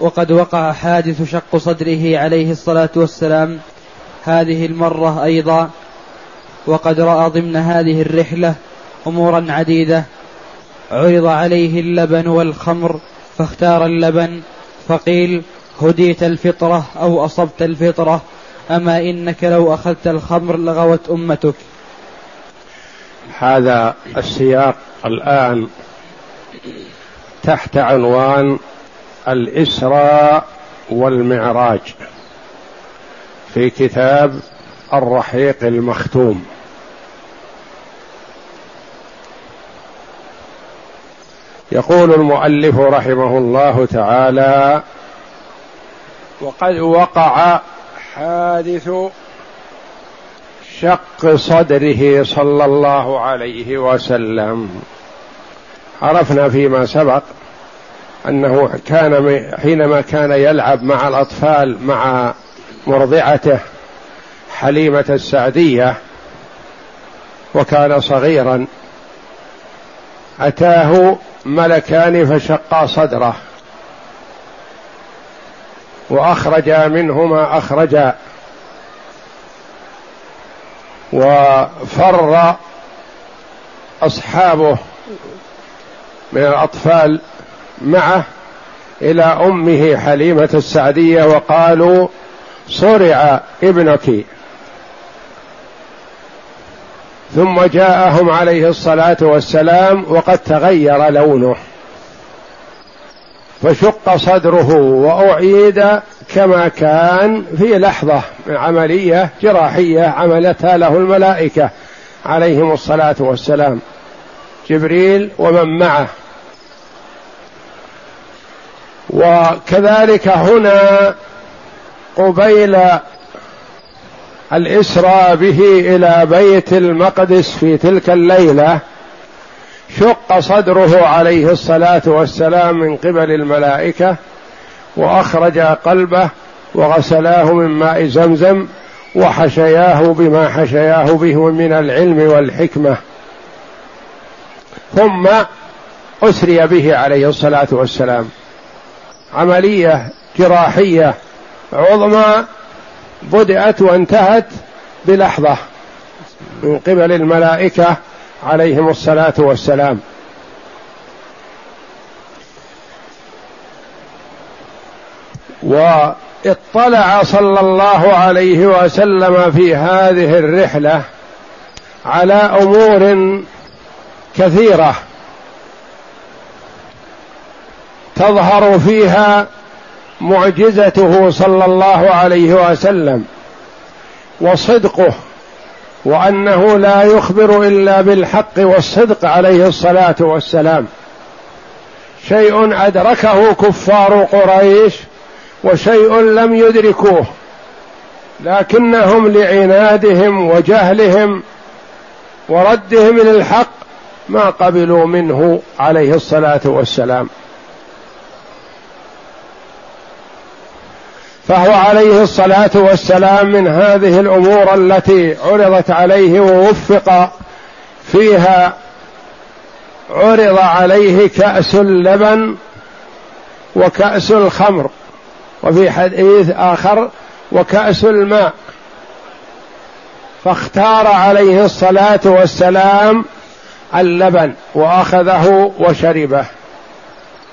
وقد وقع حادث شق صدره عليه الصلاة والسلام هذه المرة أيضا وقد رأى ضمن هذه الرحلة أمورا عديدة عرض عليه اللبن والخمر فاختار اللبن فقيل هديت الفطرة أو أصبت الفطرة أما إنك لو أخذت الخمر لغوت أمتك. هذا السياق الآن تحت عنوان الإسراء والمعراج في كتاب الرحيق المختوم. يقول المؤلف رحمه الله تعالى وقد وقع حادث شق صدره صلى الله عليه وسلم. عرفنا فيما سبق أنه كان حينما كان يلعب مع الأطفال مع مرضعته حليمة السعدية وكان صغيرا أتاه ملكان فشقا صدره وأخرجا منه ما أخرجا وفر أصحابه من الأطفال معه إلى أمه حليمة السعدية وقالوا صرع ابنك. ثم جاءهم عليه الصلاة والسلام وقد تغير لونه. فشق صدره وأعيد كما كان في لحظة من عملية جراحية عملتها له الملائكة عليهم الصلاة والسلام. جبريل ومن معه. وكذلك هنا قبيل الإسرى به إلى بيت المقدس في تلك الليلة شق صدره عليه الصلاة والسلام من قبل الملائكة وأخرج قلبه وغسلاه من ماء زمزم وحشياه بما حشياه به من العلم والحكمة. ثم أسري به عليه الصلاة والسلام. عملية جراحية عظمى بدأت وانتهت بلحظة من قبل الملائكة عليهم الصلاة والسلام. وإطلع صلى الله عليه وسلم في هذه الرحلة على أمور كثيرة تظهر فيها معجزته صلى الله عليه وسلم وصدقه وأنه لا يخبر إلا بالحق والصدق عليه الصلاة والسلام. شيء أدركه كفار قريش وشيء لم يدركوه لكنهم لعنادهم وجهلهم وردهم للحق ما قبلوا منه عليه الصلاة والسلام. فهو عليه الصلاة والسلام من هذه الأمور التي عرضت عليه ووفق فيها عرض عليه كأس اللبن وكأس الخمر وفي حديث آخر وكأس الماء. فاختار عليه الصلاة والسلام اللبن وأخذه وشربه.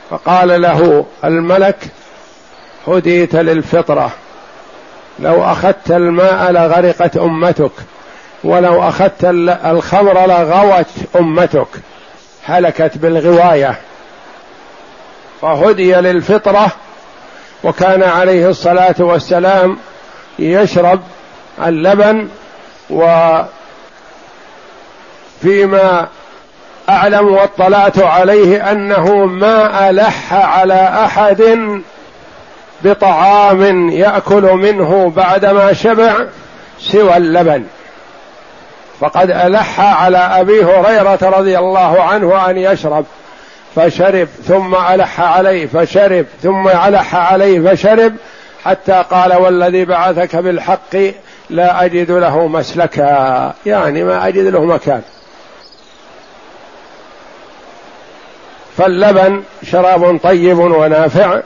فقال له الملك هديت للفطرة. لو أخذت الماء لغرقت أمتك ولو أخذت الخمر لغوت أمتك. هلكت بالغواية. فهدي للفطرة وكان عليه الصلاة والسلام يشرب اللبن وفيما أعلم واطلعت عليه أنه ما ألح على أحد بطعام يأكل منه بعدما شبع سوى اللبن. فقد ألح على أبي هريرة رضي الله عنه أن يشرب فشرب ثم ألح عليه فشرب ثم ألح عليه فشرب حتى قال والذي بعثك بالحق لا أجد له مسلكا. يعني ما أجد له مكان. فاللبن شراب طيب ونافع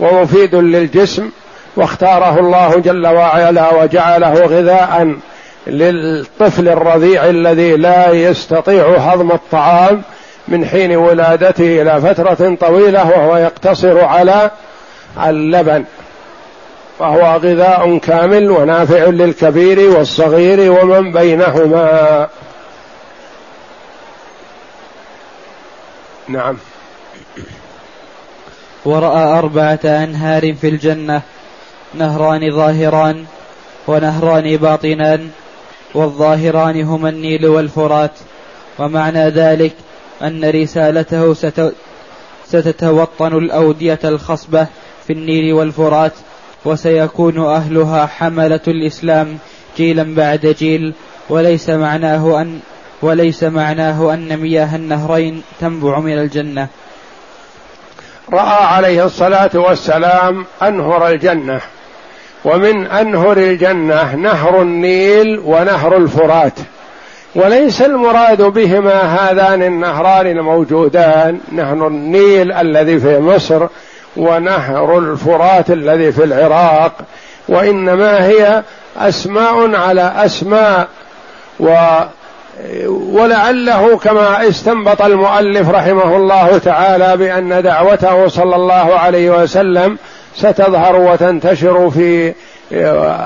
ومفيد للجسم واختاره الله جل وعلا وجعله غذاء للطفل الرضيع الذي لا يستطيع هضم الطعام من حين ولادته إلى فترة طويلة وهو يقتصر على اللبن. فهو غذاء كامل ونافع للكبير والصغير ومن بينهما. نعم. ورأى أربعة أنهار في الجنة نهران ظاهران ونهران باطنان والظاهران هما النيل والفرات. ومعنى ذلك أن رسالته ستتوطن الأودية الخصبة في النيل والفرات وسيكون أهلها حملة الإسلام جيلا بعد جيل وليس معناه أن وليس معناه أن مياه النهرين تنبع من الجنة. رأى عليه الصلاة والسلام أنهر الجنة ومن أنهر الجنة نهر النيل ونهر الفرات. وليس المراد بهما هذان النهران الموجودان نهر النيل الذي في مصر ونهر الفرات الذي في العراق وإنما هي أسماء على أسماء و ولعله كما استنبط المؤلف رحمه الله تعالى بأن دعوته صلى الله عليه وسلم ستظهر وتنتشر في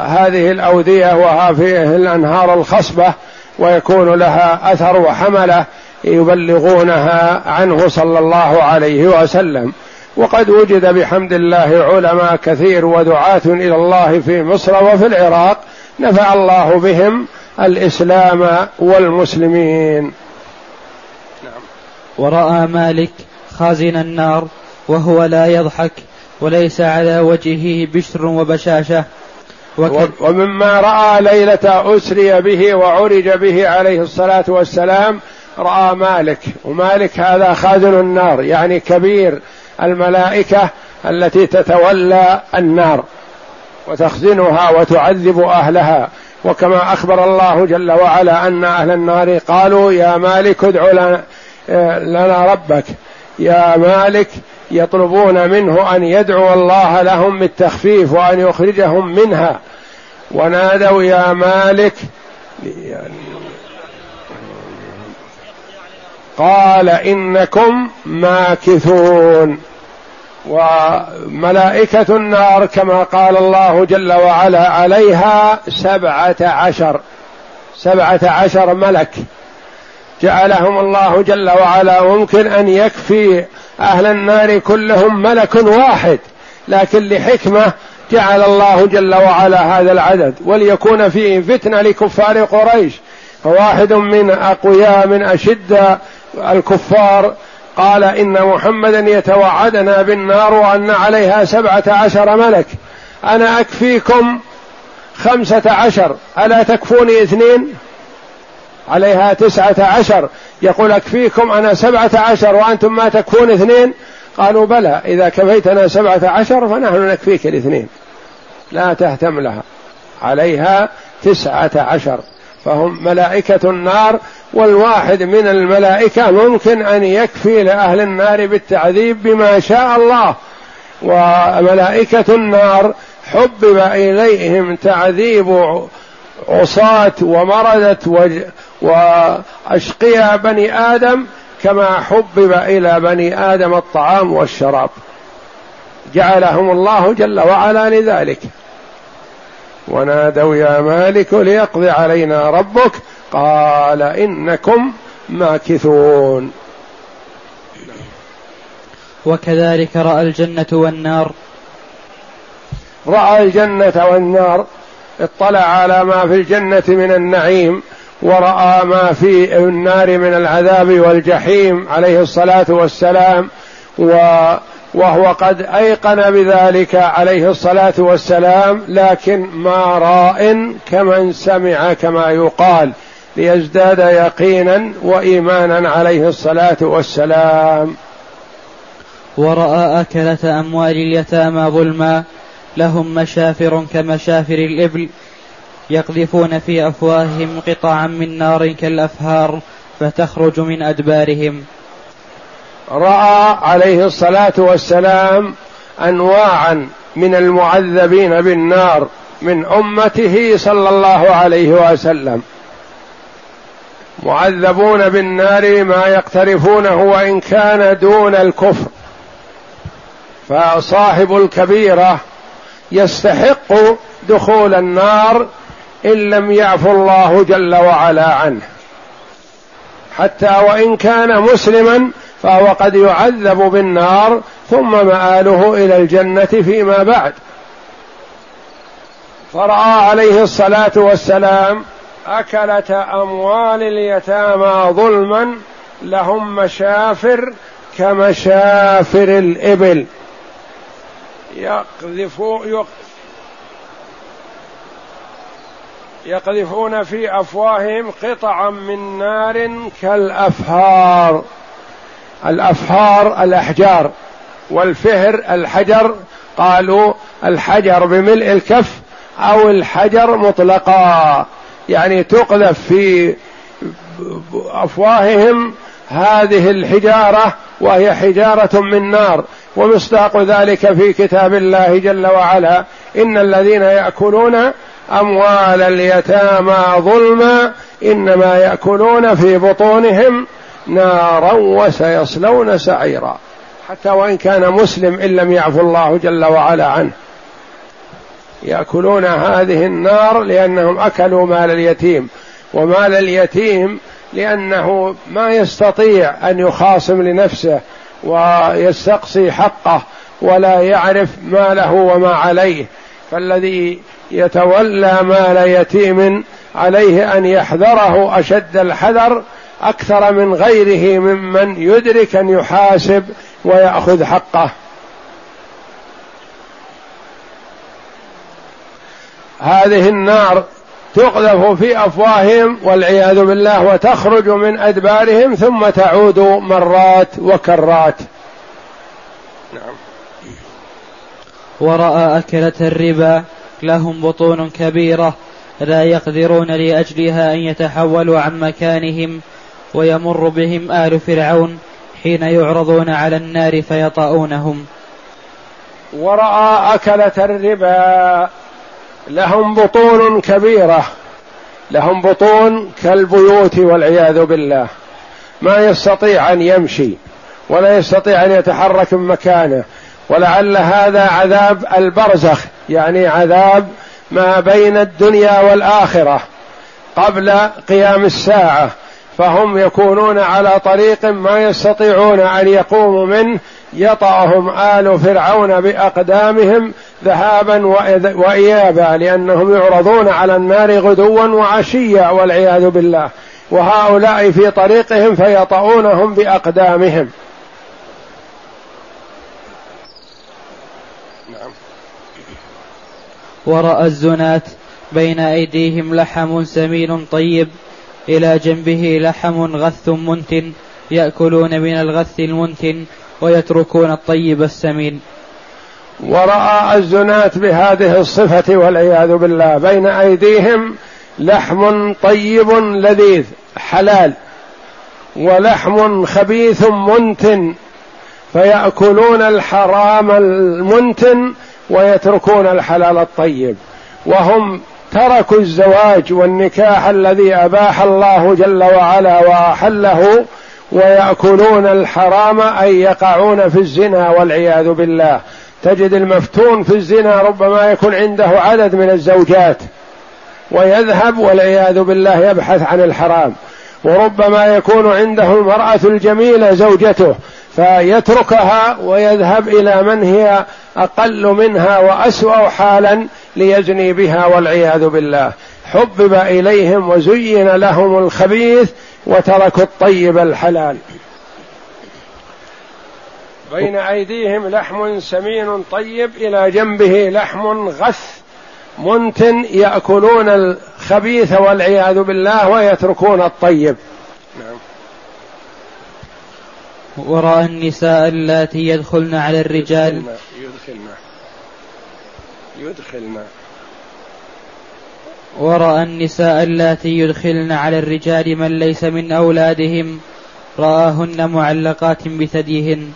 هذه الأودية وهذه الأنهار الخصبة ويكون لها أثر وحملة يبلغونها عنه صلى الله عليه وسلم. وقد وجد بحمد الله علماء كثير ودعاة إلى الله في مصر وفي العراق نفع الله بهم الإسلام والمسلمين. نعم. ورأى مالك خازن النار وهو لا يضحك وليس على وجهه بشر وبشاشة. ومما رأى ليلة أسري به وعرج به عليه الصلاة والسلام رأى مالك. ومالك هذا خازن النار يعني كبير الملائكة التي تتولى النار وتخزنها وتعذب أهلها. وكما أخبر الله جل وعلا أن أهل النار قالوا يا مالك ادع لنا, لنا ربك. يا مالك يطلبون منه أن يدعو الله لهم بالتخفيف وأن يخرجهم منها. ونادوا يا مالك قال إنكم ماكثون. وملائكة النار كما قال الله جل وعلا عليها سبعة عشر. سبعة عشر ملك. جعلهم الله جل وعلا ممكن أن يكفي أهل النار كلهم ملك واحد. لكن لحكمة جعل الله جل وعلا هذا العدد. وليكون فيه فتنة لكفار قريش. فواحد من أقوياء من أشد الكفار قال إن محمدا يتوعدنا بالنار وأن عليها سبعة عشر ملك. أنا أكفيكم خمسة عشر. ألا تكفوني اثنين؟ عليها تسعة عشر. يقول أكفيكم أنا سبعة عشر وأنتم ما تكفون اثنين؟ قالوا بلى إذا كفيتنا سبعة عشر فنحن نكفيك الاثنين. لا تهتم لها. عليها تسعة عشر. فهم ملائكة النار والواحد من الملائكة ممكن أن يكفي لأهل النار بالتعذيب بما شاء الله. وملائكة النار حبب إليهم تعذيب عصاة ومردة وأشقياء بني آدم كما حبب إلى بني آدم الطعام والشراب. جعلهم الله جل وعلا لذلك. ونادوا يا مالك ليقضي علينا ربك. قال إنكم ماكثون. وكذلك رأى الجنة والنار. رأى الجنة والنار. اطلع على ما في الجنة من النعيم ورأى ما في النار من العذاب والجحيم عليه الصلاة والسلام. و وهو قد أيقن بذلك عليه الصلاة والسلام لكن ما راء كمن سمع كما يقال ليزداد يقينا وإيمانا عليه الصلاة والسلام. وراى أكلة أموال اليتامى ظلما لهم مشافر كمشافر الإبل يقذفون في أفواههم قطعا من نار كالأفهار فتخرج من أدبارهم. رأى عليه الصلاة والسلام انواعا من المعذبين بالنار من أمته صلى الله عليه وسلم. معذبون بالنار ما يقترفونه وإن كان دون الكفر. فصاحب الكبيرة يستحق دخول النار إن لم يعفو الله جل وعلا عنه. حتى وإن كان مسلما فهو قد يعذب بالنار ثم مآله إلى الجنة فيما بعد. فرأى عليه الصلاة والسلام أكلة أموال اليتامى ظلما لهم مشافر كمشافر الإبل. يقذف يقذفون في أفواههم قطعا من نار كالأفهار. الافهار الأحجار. والفهر الحجر. قالوا الحجر بملء الكف أو الحجر مطلقا. يعني تقذف في أفواههم هذه الحجارة وهي حجارة من نار. ومصداق ذلك في كتاب الله جل وعلا. إن الذين يأكلون أموال اليتامى ظلما إنما يأكلون في بطونهم نارا وسيصلون سعيرا. حتى وإن كان مسلم إن لم يعفو الله جل وعلا عنه. يأكلون هذه النار لأنهم أكلوا مال اليتيم. ومال اليتيم لأنه ما يستطيع أن يخاصم لنفسه ويستقصي حقه ولا يعرف ما له وما عليه. فالذي يتولى مال يتيم عليه أن يحذره أشد الحذر أكثر من غيره ممن يدرك أن يحاسب ويأخذ حقه. هذه النار تقذف في أفواههم والعياذ بالله وتخرج من أدبارهم ثم تعود مرات وكرات. نعم. ورأى أكلة الربا لهم بطون كبيرة لا يقدرون لأجلها أن يتحولوا عن مكانهم ويمر بهم آل فرعون حين يعرضون على النار فيطؤونهم ورأى أكلة الربا لهم بطون كبيرة لهم بطون كالبيوت والعياذ بالله. ما يستطيع أن يمشي ولا يستطيع أن يتحرك من مكانه. ولعل هذا عذاب البرزخ يعني عذاب ما بين الدنيا والآخرة قبل قيام الساعة. فهم يكونون على طريق ما يستطيعون أن يقوموا منه يطأهم آل فرعون بأقدامهم ذهابا وإيابا لأنهم يعرضون على النار غدوا وعشيا والعياذ بالله. وهؤلاء في طريقهم فيطؤونهم بأقدامهم. نعم. ورأى الزنات بين أيديهم لحم سمين طيب. إلى جنبه لحم غث منتن يأكلون من الغث المنتن ويتركون الطيب السمين. ورأى الزناة بهذه الصفة والعياذ بالله بين أيديهم لحم طيب لذيذ حلال ولحم خبيث منتن فيأكلون الحرام المنتن ويتركون الحلال الطيب وهم تركوا الزواج والنكاح الذي أباح الله جل وعلا وأحله ويأكلون الحرام أي يقعون في الزنا والعياذ بالله. تجد المفتون في الزنا ربما يكون عنده عدد من الزوجات ويذهب والعياذ بالله يبحث عن الحرام. وربما يكون عنده المرأة الجميلة زوجته فيتركها ويذهب إلى من هي أقل منها وأسوأ حالا ليزني بها والعياذ بالله. حبب إليهم وزين لهم الخبيث وتركوا الطيب الحلال. بين أيديهم لحم سمين طيب إلى جنبه لحم غث منتن يأكلون الخبيث والعياذ بالله ويتركون الطيب. نعم. وراى النساء اللاتي يدخلن على الرجال. يدخلن يدخلن. ورأى النساء اللاتي يدخلن على الرجال من ليس من أولادهم. رآهن معلقات بثديهن.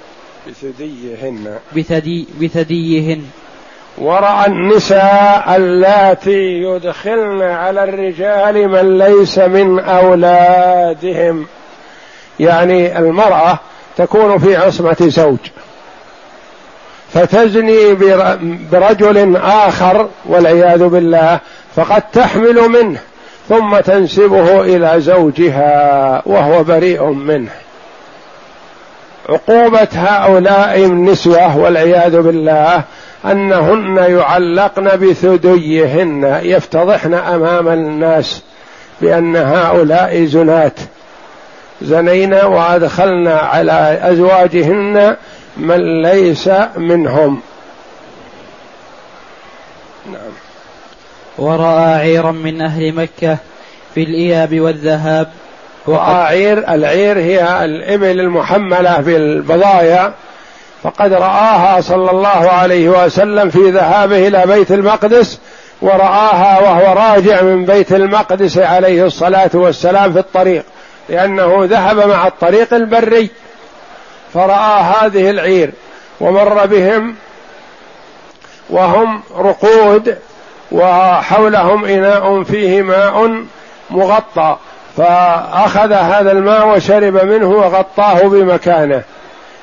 بثديهن. بثدي بثديهن. ورأى النساء اللاتي يدخلن على الرجال من ليس من أولادهم. يعني المرأة تكون في عصمة زوج. فتزني برجل آخر والعياذ بالله فقد تحمل منه ثم تنسبه إلى زوجها وهو بريء منه. عقوبة هؤلاء النسوة والعياذ بالله أنهن يعلقن بثديهن يفتضحن أمام الناس بأن هؤلاء زنات. زنينا وادخلنا على أزواجهن من ليس منهم. نعم. ورأى عيرا من أهل مكة في الإياب والذهاب. ورأى عير العير هي الإبل المحملة بالبضايا فقد رآها صلى الله عليه وسلم في ذهابه إلى بيت المقدس ورآها وهو راجع من بيت المقدس عليه الصلاة والسلام في الطريق لأنه ذهب مع الطريق البري. فرأى هذه العير ومر بهم وهم رقود وحولهم إناء فيه ماء مغطى فأخذ هذا الماء وشرب منه وغطاه بمكانه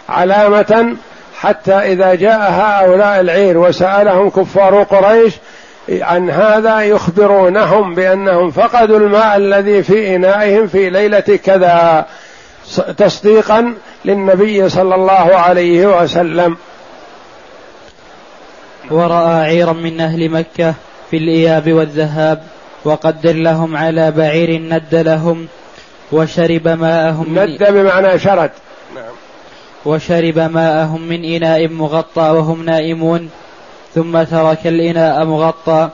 علامة حتى إذا جاء هؤلاء العير وسألهم كفار قريش عن هذا يخبرونهم بأنهم فقدوا الماء الذي في إنائهم في ليلة كذا. تصديقا للنبي صلى الله عليه وسلم. ورأى عيرا من أهل مكة في الإياب والذهاب وقدر لهم على بعير ند لهم وشرب ماءهم ند بمعنى شرد. نعم. وشرب ماءهم من إناء مغطى وهم نائمون ثم ترك الإناء مغطى.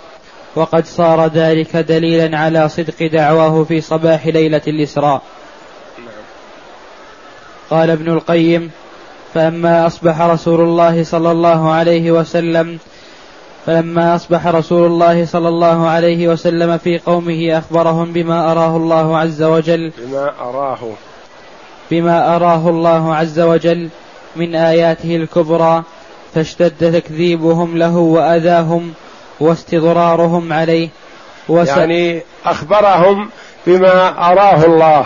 وقد صار ذلك دليلا على صدق دعواه في صباح ليلة الإسراء. قال ابن القيم فأما أصبح رسول الله صلى الله عليه وسلم فلما أصبح رسول الله صلى الله عليه وسلم في قومه أخبرهم بما أراه الله عز وجل. بما أراه. بما أراه الله عز وجل من آياته الكبرى فاشتد تكذيبهم له وأذاهم واستضرارهم عليه. يعني أخبرهم بما أراه الله.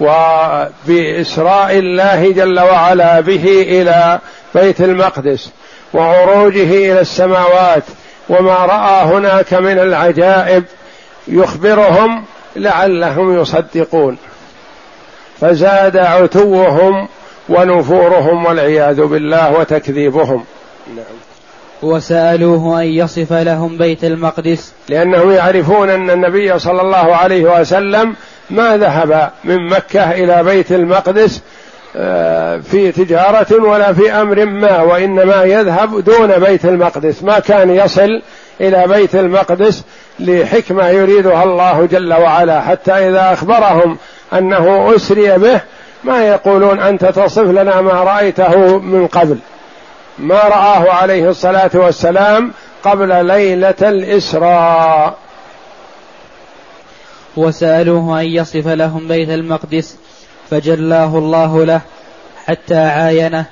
وبإسراء الله جل وعلا به إلى بيت المقدس وعروجه إلى السماوات وما رأى هناك من العجائب يخبرهم لعلهم يصدقون. فزاد عتوهم ونفورهم والعياذ بالله وتكذيبهم. نعم. وسألوه أن يصف لهم بيت المقدس. لأنهم يعرفون أن النبي صلى الله عليه وسلم ما ذهب من مكة إلى بيت المقدس في تجارة ولا في أمر ما وإنما يذهب دون بيت المقدس. ما كان يصل إلى بيت المقدس لحكمة يريدها الله جل وعلا حتى إذا أخبرهم أنه أسري به ما يقولون أنت تصف لنا ما رأيته من قبل. ما رآه عليه الصلاة والسلام قبل ليلة الإسراء. وسألوه أن يصف لهم بيت المقدس فجلاه الله له حتى عاينه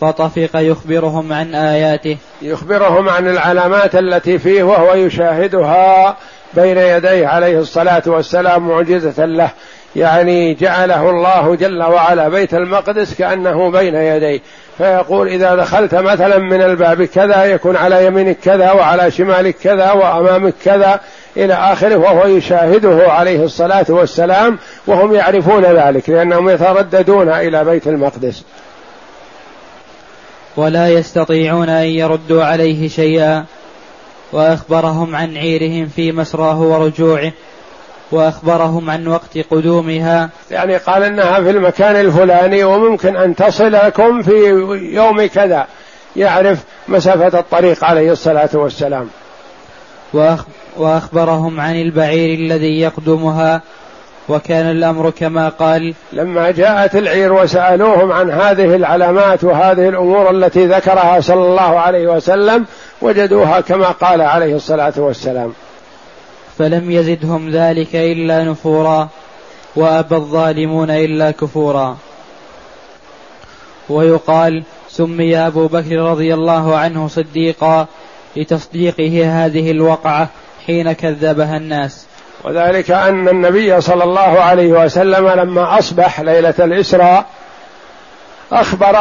فطفق يخبرهم عن آياته. يخبرهم عن العلامات التي فيه وهو يشاهدها بين يديه عليه الصلاة والسلام معجزة له. يعني جعله الله جل وعلا بيت المقدس كأنه بين يديه. فيقول إذا دخلت مثلا من الباب كذا يكون على يمينك كذا وعلى شمالك كذا وأمامك كذا إلى آخره وهو يشاهده عليه الصلاة والسلام وهم يعرفون ذلك لأنهم يترددون إلى بيت المقدس. ولا يستطيعون أن يردوا عليه شيئا وأخبرهم عن عيرهم في مسراه ورجوعه وأخبرهم عن وقت قدومها. يعني قال إنها في المكان الفلاني وممكن أن تصل لكم في يوم كذا يعرف مسافة الطريق عليه الصلاة والسلام. وأخبرهم عن البعير الذي يقدمها وكان الأمر كما قال لما جاءت العير وسألوهم عن هذه العلامات وهذه الأمور التي ذكرها صلى الله عليه وسلم وجدوها كما قال عليه الصلاة والسلام. فلم يزدهم ذلك إلا نفورا وأبى الظالمون إلا كفورا. ويقال سمي أبو بكر رضي الله عنه صديقا لتصديقه هذه الوقعة حين كذبها الناس. وذلك أن النبي صلى الله عليه وسلم لما أصبح ليلة الإسراء أخبر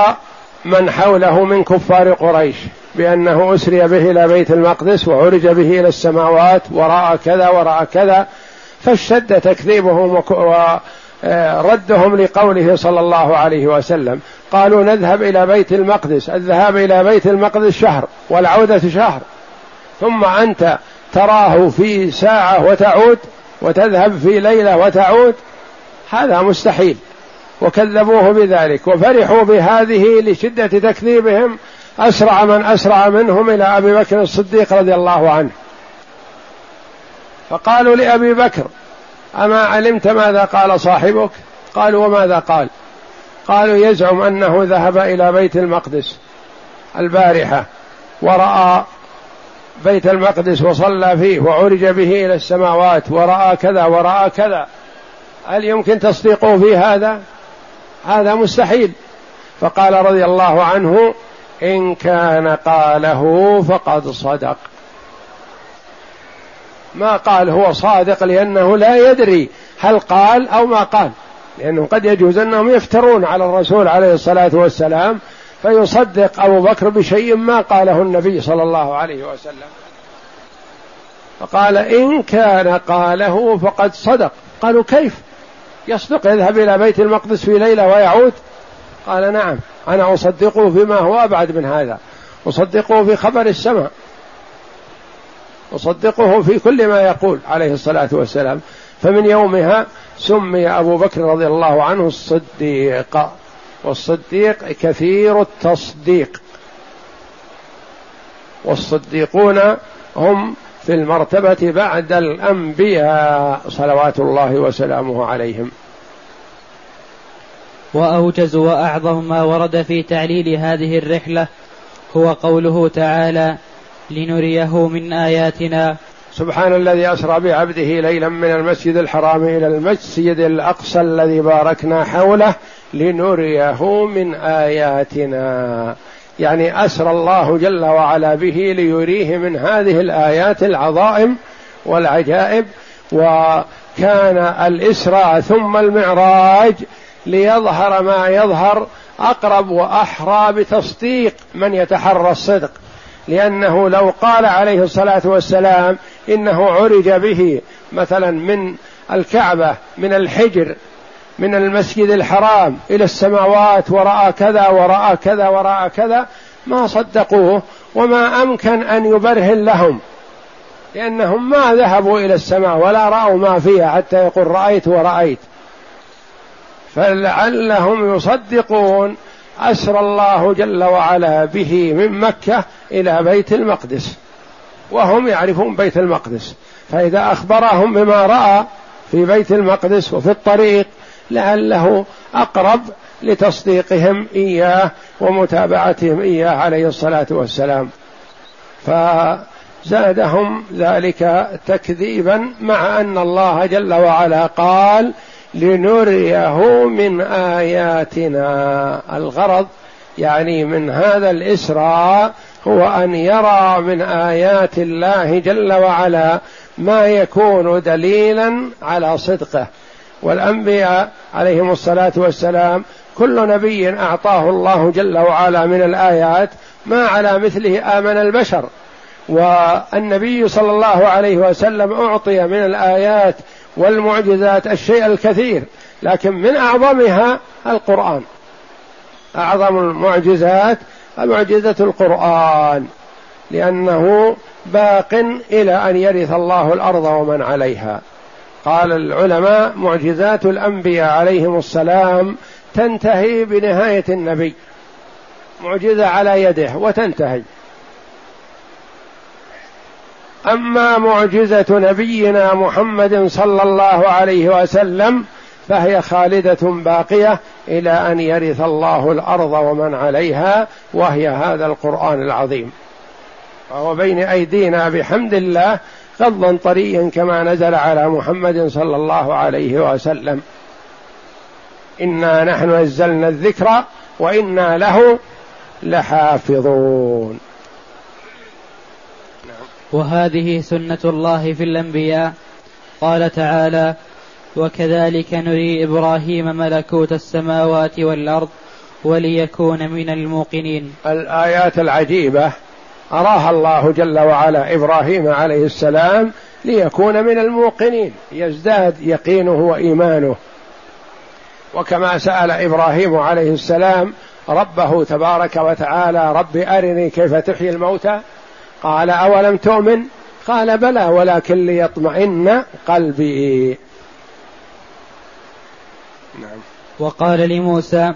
من حوله من كفار قريش بأنه أسري به إلى بيت المقدس وعرج به إلى السماوات وراء كذا وراء كذا فاشتد تكذيبهم وردهم لقوله صلى الله عليه وسلم. قالوا نذهب إلى بيت المقدس الذهاب إلى بيت المقدس شهر والعودة شهر. ثم أنت تراه في ساعة وتعود وتذهب في ليلة وتعود هذا مستحيل. وكذبوه بذلك وفرحوا بهذه لشدة تكذيبهم. أسرع من أسرع منهم إلى أبي بكر الصديق رضي الله عنه. فقالوا لأبي بكر أما علمت ماذا قال صاحبك؟ قالوا وماذا قال؟ قالوا يزعم أنه ذهب إلى بيت المقدس البارحة ورأى بيت المقدس وصلى فيه وعرج به إلى السماوات ورأى كذا ورأى كذا. هل يمكن تصديقه في هذا؟ هذا مستحيل. فقال رضي الله عنه إن كان قاله فقد صدق. ما قال هو صادق لأنه لا يدري هل قال أو ما قال. لأنه قد يجوز أنهم يفترون على الرسول عليه الصلاة والسلام فيصدق أبو بكر بشيء ما قاله النبي صلى الله عليه وسلم. فقال إن كان قاله فقد صدق. قالوا كيف؟ يصدق يذهب إلى بيت المقدس في ليلة ويعود. قال نعم أنا أصدقه فيما هو أبعد من هذا. أصدقه في خبر السماء. أصدقه في كل ما يقول عليه الصلاة والسلام. فمن يومها سمي أبو بكر رضي الله عنه الصديق. والصديق كثير التصديق. والصديقون هم في المرتبة بعد الأنبياء صلوات الله وسلامه عليهم. وأوجز وأعظم ما ورد في تعليل هذه الرحلة هو قوله تعالى لنريه من آياتنا. سبحان الذي أسرى بعبده ليلا من المسجد الحرام إلى المسجد الأقصى الذي باركنا حوله لنريه من آياتنا. يعني أسرى الله جل وعلا به ليريه من هذه الآيات العظائم والعجائب وكان الإسراء ثم المعراج ليظهر ما يظهر أقرب وأحرى بتصديق من يتحرى الصدق. لأنه لو قال عليه الصلاة والسلام إنه عرج به مثلا من الكعبة من الحجر من المسجد الحرام إلى السماوات ورأى كذا ورأى كذا ورأى كذا ما صدقوه وما أمكن أن يبرهن لهم لأنهم ما ذهبوا إلى السماء ولا رأوا ما فيها حتى يقول رأيت ورأيت. فلعلهم يصدقون أسرى الله جل وعلا به من مكة إلى بيت المقدس وهم يعرفون بيت المقدس. فإذا أخبرهم بما رأى في بيت المقدس وفي الطريق لعله أقرب لتصديقهم إياه ومتابعتهم إياه عليه الصلاة والسلام. فزادهم ذلك تكذيبا مع أن الله جل وعلا قال لنريه من آياتنا. الغرض يعني من هذا الإسراء هو أن يرى من آيات الله جل وعلا ما يكون دليلا على صدقه. والأنبياء عليهم الصلاة والسلام كل نبي أعطاه الله جل وعلا من الآيات ما على مثله آمن البشر. والنبي صلى الله عليه وسلم أعطي من الآيات والمعجزات الشيء الكثير لكن من أعظمها القرآن. أعظم المعجزات معجزة القرآن لأنه باق إلى أن يرث الله الأرض ومن عليها. قال العلماء معجزات الأنبياء عليهم السلام تنتهي بنهاية النبي. معجزة على يده وتنتهي. أما معجزة نبينا محمد صلى الله عليه وسلم فهي خالدة باقية إلى أن يرث الله الأرض ومن عليها وهي هذا القرآن العظيم. وهو بين أيدينا بحمد الله غضا طريا كما نزل على محمد صلى الله عليه وسلم. إنا نحن نزلنا الذكر وإنا له لحافظون. وهذه سنة الله في الأنبياء. قال تعالى وكذلك نري إبراهيم ملكوت السماوات والأرض وليكون من الموقنين. الآيات العجيبة أراها الله جل وعلا إبراهيم عليه السلام ليكون من الموقنين يزداد يقينه وإيمانه. وكما سأل إبراهيم عليه السلام ربه تبارك وتعالى رب أرني كيف تحيي الموتى؟ قال أولم تؤمن؟ قال بلى ولكن ليطمئن قلبي. نعم. وقال لموسى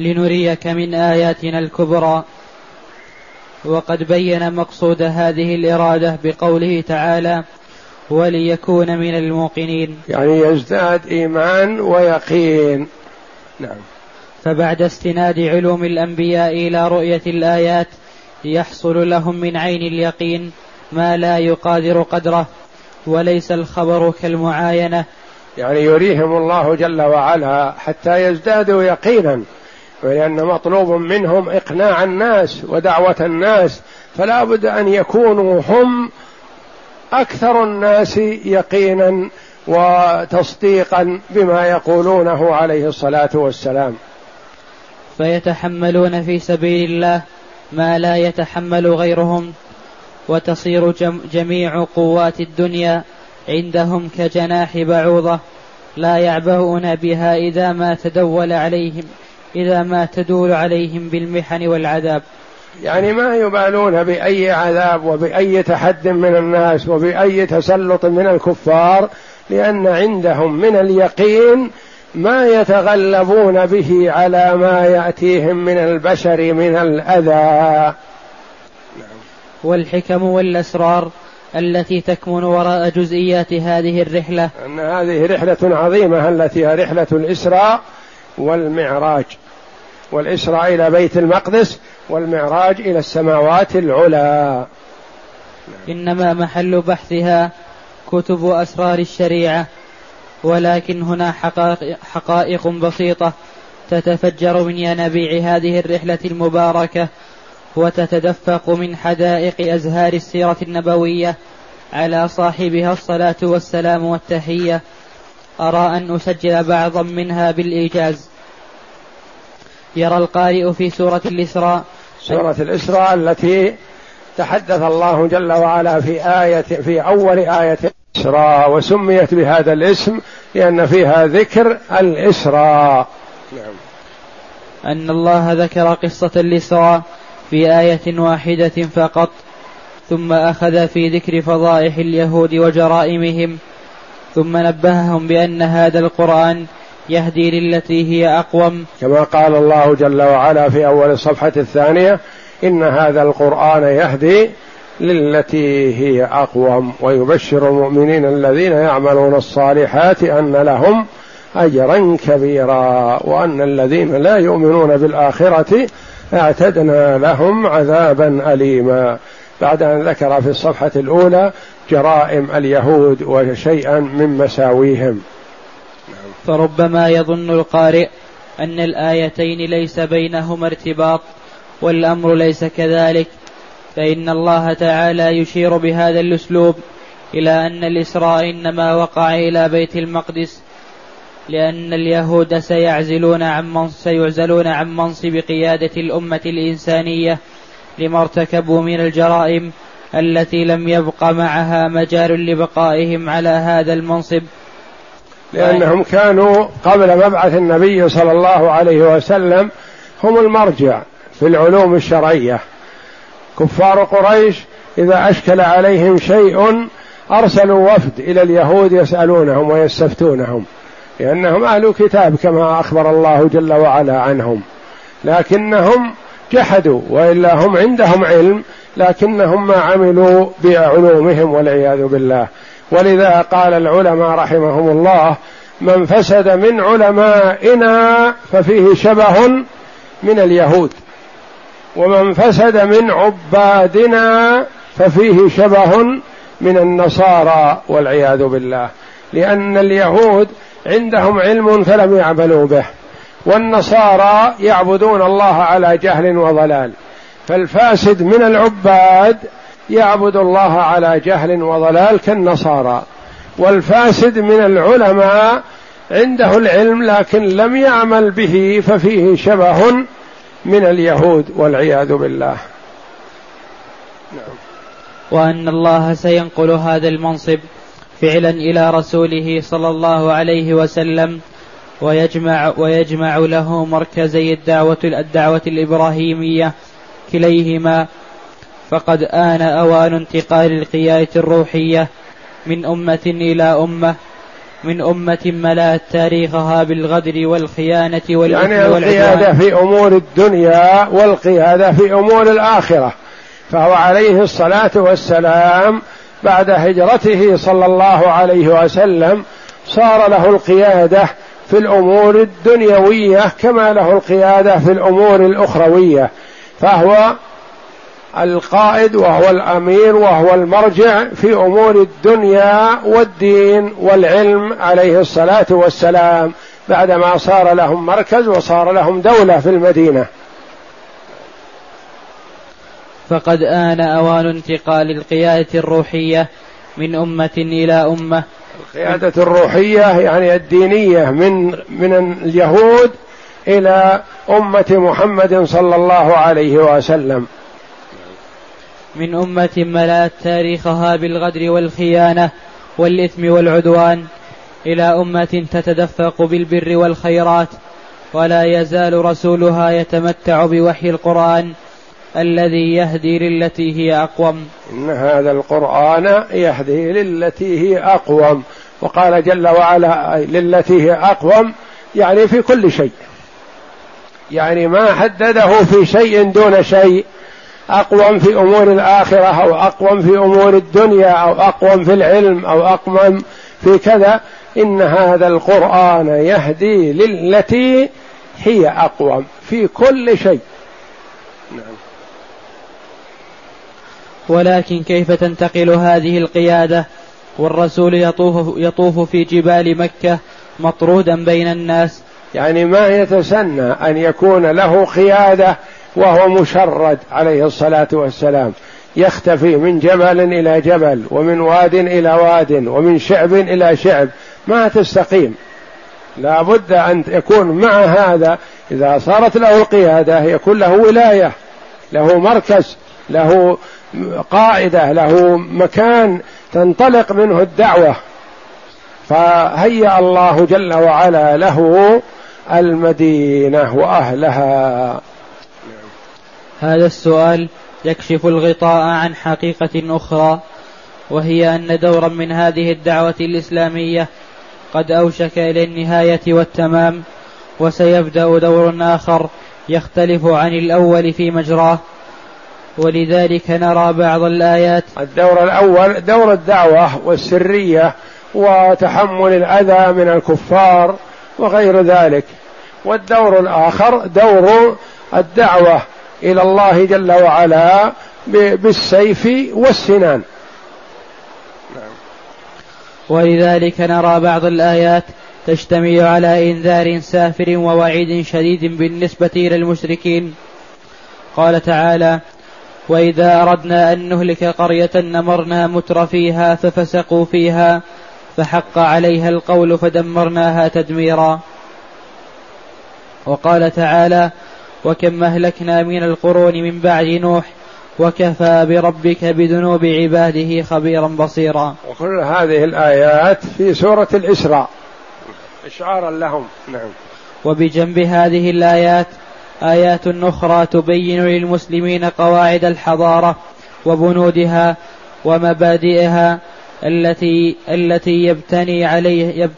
لنريك من آياتنا الكبرى وقد بين مقصود هذه الإرادة بقوله تعالى وليكون من الموقنين يعني يزداد إيمان ويقين. نعم. فبعد استناد علوم الأنبياء إلى رؤية الآيات يحصل لهم من عين اليقين ما لا يقادر قدره وليس الخبر كالمعاينة. يعني يريهم الله جل وعلا حتى يزدادوا يقينا. ولأن مطلوب منهم إقناع الناس ودعوة الناس فلا بد أن يكونوا هم أكثر الناس يقينا وتصديقا بما يقولونه عليه الصلاة والسلام. فيتحملون في سبيل الله ما لا يتحمل غيرهم وتصير جميع قوات الدنيا عندهم كجناح بعوضة لا يعبؤون بها إذا ما تدول عليهم. إذا ما تدول عليهم بالمحن والعذاب. يعني ما يبالون بأي عذاب وبأي تحد من الناس وبأي تسلط من الكفار لأن عندهم من اليقين ما يتغلبون به على ما يأتيهم من البشر من الأذى. والحكم والأسرار التي تكمن وراء جزئيات هذه الرحلة. أن هذه رحلة عظيمة التي هي رحلة الإسراء والمعراج. والإسراء إلى بيت المقدس والمعراج إلى السماوات العلى. إنما محل بحثها كتب أسرار الشريعة ولكن هنا حقائق, حقائق بسيطة تتفجر من ينابيع هذه الرحلة المباركة وتتدفق من حدائق أزهار السيرة النبوية على صاحبها الصلاة والسلام والتحية. أرى أن أسجل بعضا منها بالإيجاز. يرى القارئ في سورة الإسراء سورة الإسراء التي تحدث الله جل وعلا في آية في أول آية الإسراء وسميت بهذا الاسم لأن فيها ذكر الإسراء نعم. أن الله ذكر قصة الإسراء في آية واحدة فقط ثم أخذ في ذكر فضائح اليهود وجرائمهم ثم نبههم بأن هذا القرآن يهدي للتي هي أقوم. كما قال الله جل وعلا في أول الصفحة الثانية إن هذا القرآن يهدي للتي هي أقوم ويبشر المؤمنين الذين يعملون الصالحات أن لهم أجرا كبيرا وأن الذين لا يؤمنون بالآخرة أعتدنا لهم عذابا أليما. بعد أن ذكر في الصفحة الأولى جرائم اليهود وشيئا من مساويهم. فربما يظن القارئ أن الآيتين ليس بينهما ارتباط والأمر ليس كذلك فإن الله تعالى يشير بهذا الأسلوب إلى أن الإسراء إنما وقع إلى بيت المقدس لأن اليهود سيعزلون عن سيعزلون عن منصب قيادة الأمة الإنسانية لما ارتكبوا من الجرائم التي لم يبق معها مجال لبقائهم على هذا المنصب. لأنهم كانوا قبل مبعث النبي صلى الله عليه وسلم هم المرجع في العلوم الشرعية. كفار قريش إذا أشكل عليهم شيء أرسلوا وفد إلى اليهود يسألونهم ويستفتونهم لأنهم أهل كتاب كما أخبر الله جل وعلا عنهم. لكنهم جحدوا وإلا هم عندهم علم لكنهم ما عملوا بعلومهم والعياذ بالله. ولذا قال العلماء رحمهم الله من فسد من علمائنا ففيه شبه من اليهود ومن فسد من عبادنا ففيه شبه من النصارى والعياذ بالله. لأن اليهود عندهم علم فلم يعملوا به والنصارى يعبدون الله على جهل وضلال فالفاسد من العباد يعبد الله على جهل وضلال كالنصارى والفاسد من العلماء عنده العلم لكن لم يعمل به ففيه شبه من اليهود والعياذ بالله نعم. وأن الله سينقل هذا المنصب فعلا إلى رسوله صلى الله عليه وسلم ويجمع ويجمع له مركزي الدعوة الدعوة الإبراهيمية كليهما فقد آن أوان انتقال القيادة الروحية من أمة إلى أمة من أمة ملأت تاريخها بالغدر والخيانة والإثم يعني القيادة في أمور الدنيا والقيادة في أمور الآخرة. فهو عليه الصلاة والسلام بعد هجرته صلى الله عليه وسلم صار له القيادة في الأمور الدنيوية كما له القيادة في الأمور الأخروية. فهو القائد وهو الأمير وهو المرجع في أمور الدنيا والدين والعلم عليه الصلاة والسلام بعدما صار لهم مركز وصار لهم دولة في المدينة. فقد آن أوان انتقال القيادة الروحية من أمة إلى أمة. القيادة الروحية يعني الدينية من من اليهود إلى أمة محمد صلى الله عليه وسلم. من أمة ملأت تاريخها بالغدر والخيانة والإثم والعدوان إلى أمة تتدفق بالبر والخيرات ولا يزال رسولها يتمتع بوحي القرآن الذي يهدي للتي هي أقوم. إن هذا القرآن يهدي للتي هي أقوم وقال جل وعلا للتي هي أقوم يعني في كل شيء يعني ما حدده في شيء دون شيء أقوم في أمور الآخرة أو أقوم في أمور الدنيا أو أقوم في العلم أو أقوم في كذا إن هذا القرآن يهدي للتي هي أقوم في كل شيء. نعم. ولكن كيف تنتقل هذه القيادة؟ والرسول يطوف, يطوف في جبال مكة مطرودا بين الناس. يعني ما يتسنى أن يكون له قيادة وهو مشرد عليه الصلاة والسلام. يختفي من جبل إلى جبل ومن واد إلى واد ومن شعب إلى شعب. ما تستقيم. لا بد أن يكون مع هذا. إذا صارت له القيادة يكون له ولاية له مركز له قاعدة له مكان تنطلق منه الدعوة. فهيأ الله جل وعلا له المدينة وأهلها. هذا السؤال يكشف الغطاء عن حقيقة أخرى وهي أن دورا من هذه الدعوة الإسلامية قد أوشك إلى النهاية والتمام وسيبدأ دور آخر يختلف عن الأول في مجراه. ولذلك نرى بعض الآيات الدور الأول دور الدعوة والسرية وتحمل الأذى من الكفار وغير ذلك. والدور الآخر دور الدعوة إلى الله جل وعلا بالسيف والسنان. ولذلك نرى بعض الآيات تشتمل على إنذار سافر ووعيد شديد بالنسبة إلى المشركين. قال تعالى وإذا أردنا أن نهلك قرية نمرنا متر فيها ففسقوا فيها فحق عليها القول فدمرناها تدميرا. وقال تعالى وكم أهلكنا من القرون من بعد نوح وكفى بربك بذنوب عباده خبيرا بصيرا. وكل هذه الآيات في سورة الإسراء. اشعارا لهم. نعم. وبجنب هذه الآيات آيات أخرى تبين للمسلمين قواعد الحضارة وبنودها ومبادئها التي التي يبتني عليه يب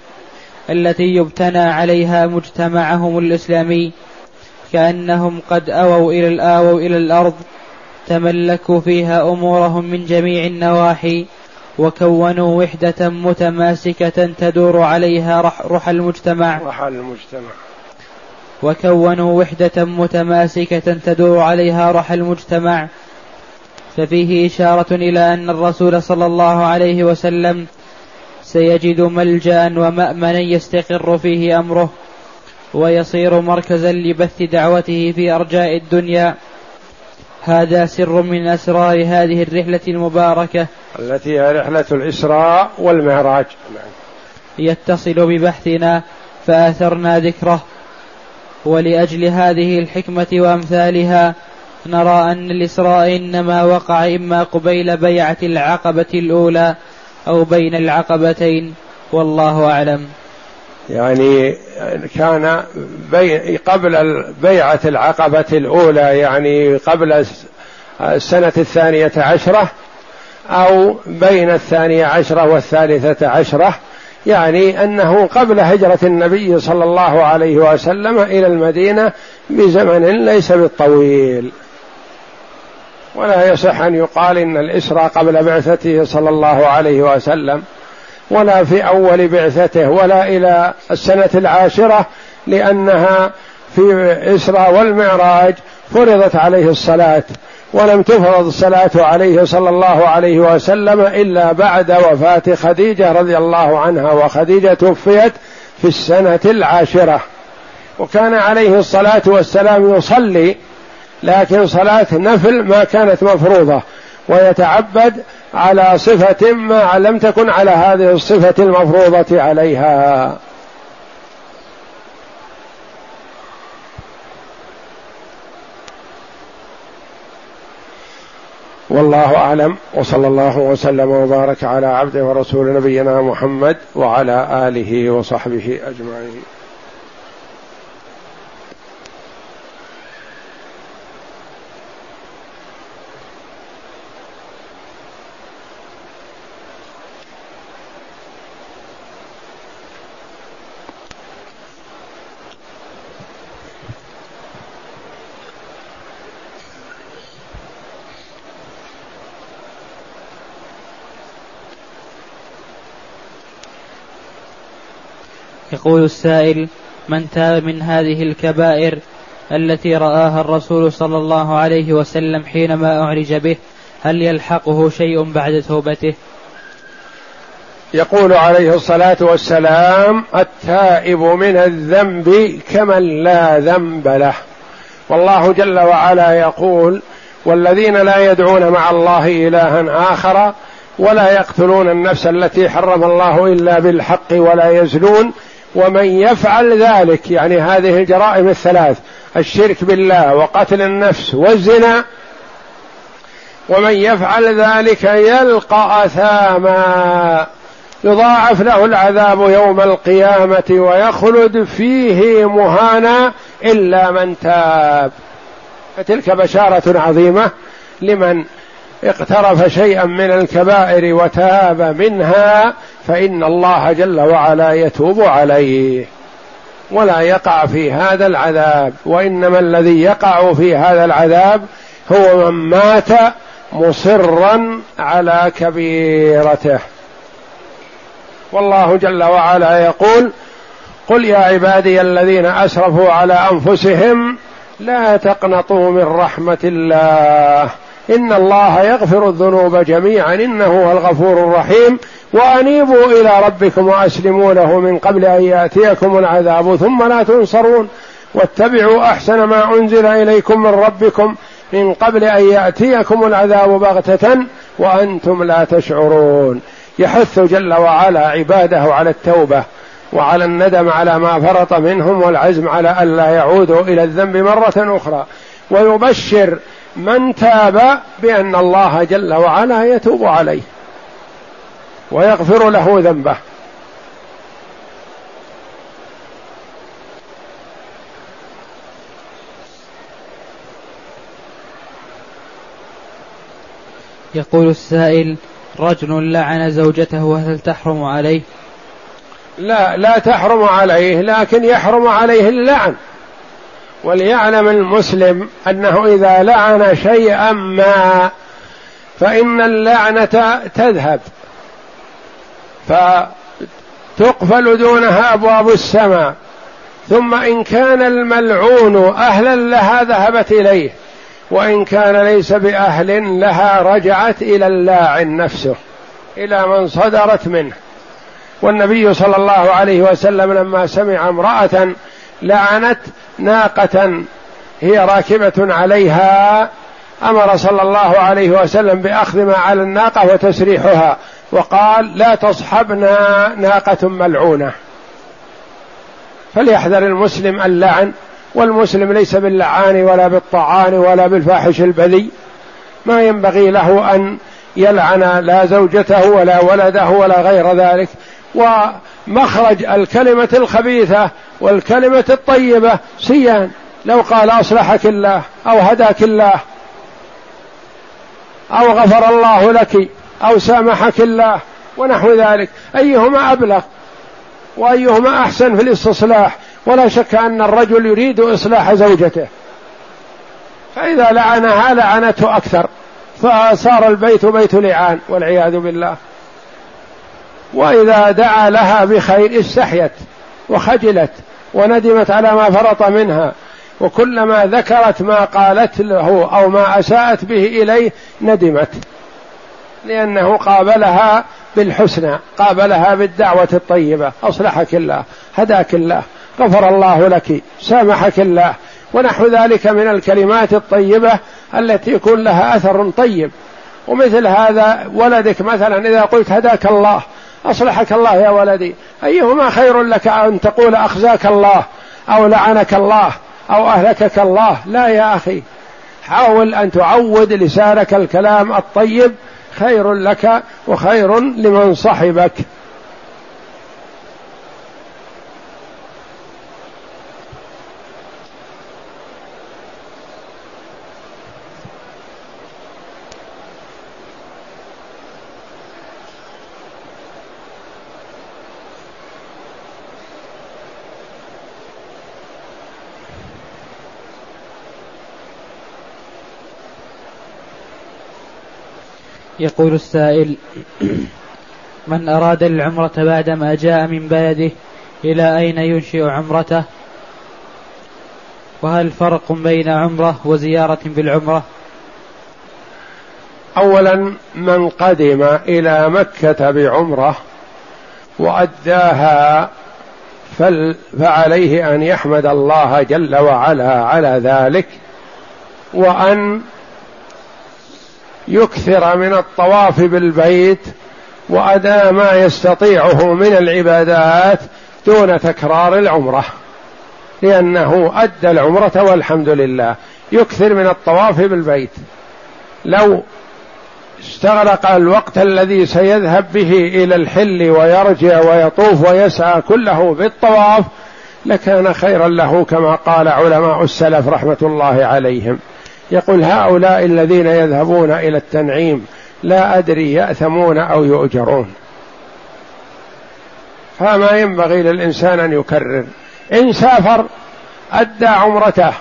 التي يبتنى عليها مجتمعهم الإسلامي. كأنهم قد أووا إلى الآووا إلى الأرض تملكوا فيها أمورهم من جميع النواحي وكونوا وحدة متماسكة تدور عليها رح المجتمع. رح المجتمع. وكونوا وحدة متماسكة تدور عليها رح المجتمع. ففيه إشارة إلى أن الرسول صلى الله عليه وسلم سيجد ملجأ ومأمنا يستقر فيه أمره. ويصير مركزا لبث دعوته في أرجاء الدنيا. هذا سر من أسرار هذه الرحلة المباركة. التي هي رحلة الإسراء والمعراج. يتصل ببحثنا فآثرنا ذكره. ولأجل هذه الحكمة وأمثالها نرى أن الإسراء إنما وقع إما قبيل بيعة العقبة الأولى أو بين العقبتين. والله أعلم. يعني كان بي قبل بيعة العقبة الأولى يعني قبل السنة الثانية عشرة أو بين الثانية عشرة والثالثة عشرة يعني أنه قبل هجرة النبي صلى الله عليه وسلم إلى المدينة بزمن ليس بالطويل. ولا يصح أن يقال إن الإسراء قبل بعثته صلى الله عليه وسلم. ولا في أول بعثته ولا إلى السنة العاشرة لأنها في إسراء والمعراج فرضت عليه الصلاة ولم تفرض الصلاة عليه صلى الله عليه وسلم إلا بعد وفاة خديجة رضي الله عنها وخديجة توفيت في السنة العاشرة. وكان عليه الصلاة والسلام يصلي لكن صلاة نفل ما كانت مفروضة ويتعبد على صفة ما لم تكن على هذه الصفة المفروضة عليها. والله أعلم وصلى الله وسلم وبارك على عبده ورسول نبينا محمد وعلى آله وصحبه أجمعين. يقول السائل من تاب من هذه الكبائر التي رآها الرسول صلى الله عليه وسلم حينما أعرج به هل يلحقه شيء بعد توبته؟ يقول عليه الصلاة والسلام التائب من الذنب كمن لا ذنب له. والله جل وعلا يقول والذين لا يدعون مع الله إلها آخر ولا يقتلون النفس التي حرم الله إلا بالحق ولا يزنون ومن يفعل ذلك يعني هذه الجرائم الثلاث الشرك بالله وقتل النفس والزنا ومن يفعل ذلك يلقى أثاما يضاعف له العذاب يوم القيامة ويخلد فيه مهانا إلا من تاب. فتلك بشارة عظيمة لمن اقترف شيئا من الكبائر وتاب منها فإن الله جل وعلا يتوب عليه ولا يقع في هذا العذاب وإنما الذي يقع في هذا العذاب هو من مات مصرا على كبيرته. والله جل وعلا يقول قل يا عبادي الذين أسرفوا على أنفسهم لا تقنطوا من رحمة الله إن الله يغفر الذنوب جميعا إنه هو الغفور الرحيم وأنيبوا إلى ربكم واسلموا له من قبل أن يأتيكم العذاب ثم لا تنصرون واتبعوا أحسن ما أنزل إليكم من ربكم من قبل أن يأتيكم العذاب بغتة وأنتم لا تشعرون. يحث جل وعلا عباده على التوبة وعلى الندم على ما فرط منهم والعزم على الا يعودوا إلى الذنب مرة أخرى. ويبشر من تاب بأن الله جل وعلا يتوب عليه. ويغفر له ذنبه. يقول السائل رجل لعن زوجته هل تحرم عليه؟ لا لا تحرم عليه لكن يحرم عليه اللعن. وليعلم المسلم أنه إذا لعن شيئا ما فإن اللعنة تذهب. فتقفل دونها أبواب السماء. ثم إن كان الملعون أهلا لها ذهبت إليه وإن كان ليس بأهل لها رجعت إلى اللاعن نفسه إلى من صدرت منه. والنبي صلى الله عليه وسلم لما سمع امرأة لعنت ناقة هي راكبة عليها أمر صلى الله عليه وسلم بأخذ ما على الناقة وتسريحها. وقال لا تصحبنا ناقة ملعونة. فليحذر المسلم اللعن والمسلم ليس باللعان ولا بالطعان ولا بالفاحش البذي ما ينبغي له أن يلعن لا زوجته ولا ولده ولا غير ذلك. ومخرج الكلمة الخبيثة والكلمة الطيبة سيان. لو قال أصلحك الله أو هداك الله أو غفر الله لك أو سامحك الله ونحو ذلك. أيهما أبلغ وأيهما أحسن في الاستصلاح؟ ولا شك أن الرجل يريد إصلاح زوجته. فإذا لعنها لعنته أكثر. فصار البيت بيت لعان والعياذ بالله. وإذا دعا لها بخير استحيت وخجلت وندمت على ما فرط منها. وكلما ذكرت ما قالت له أو ما أساءت به إليه ندمت. لأنه قابلها بالحسنى قابلها بالدعوة الطيبة. أصلحك الله هداك الله غفر الله لك سامحك الله. ونحو ذلك من الكلمات الطيبة التي يكون لها أثر طيب. ومثل هذا ولدك مثلا إذا قلت هداك الله أصلحك الله يا ولدي. أيهما خير لك أن تقول أخزاك الله أو لعنك الله أو أهلكك الله؟ لا يا أخي. حاول أن تعود لسانك الكلام الطيب خير لك وخير لمن صحبك. يقول السائل من أراد العمرة بعدما جاء من بلده إلى أين ينشئ عمرته؟ وهل فرق بين عمرة وزيارة بالعمرة أولا من قدم إلى مكة بعمرة وأداها فعليه أن يحمد الله جل وعلا على ذلك وأن يكثر من الطواف بالبيت وأداء ما يستطيعه من العبادات دون تكرار العمرة. لأنه أدى العمرة والحمد لله. يكثر من الطواف بالبيت. لو استغرق الوقت الذي سيذهب به إلى الحل ويرجع ويطوف ويسعى كله بالطواف لكان خيرا له كما قال علماء السلف رحمة الله عليهم. يقول هؤلاء الذين يذهبون إلى التنعيم لا أدري يأثمون أو يؤجرون. فما ينبغي للإنسان أن يكرر. إن سافر أدى عمرته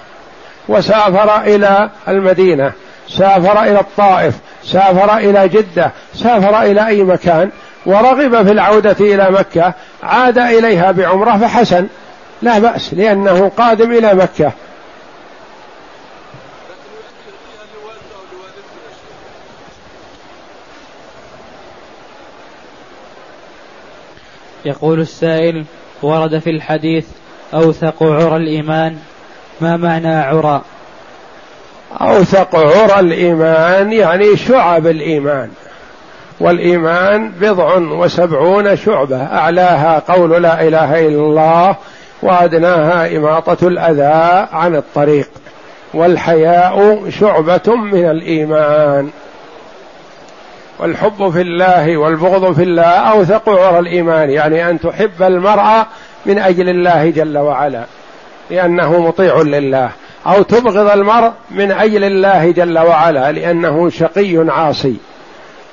وسافر إلى المدينة سافر إلى الطائف سافر إلى جدة سافر إلى أي مكان ورغب في العودة إلى مكة عاد إليها بعمرة فحسن. لا بأس لأنه قادم إلى مكة. يقول السائل ورد في الحديث أوثق عرى الإيمان ما معنى عرى؟ أوثق عرى الإيمان يعني شعب الإيمان والإيمان بضع وسبعون شعبة أعلاها قول لا إله إلا الله وأدناها إماطة الأذى عن الطريق والحياء شعبة من الإيمان. والحب في الله والبغض في الله أوثق عرى الإيمان يعني أن تحب المرأة من أجل الله جل وعلا لأنه مطيع لله أو تبغض المرء من أجل الله جل وعلا لأنه شقي عاصي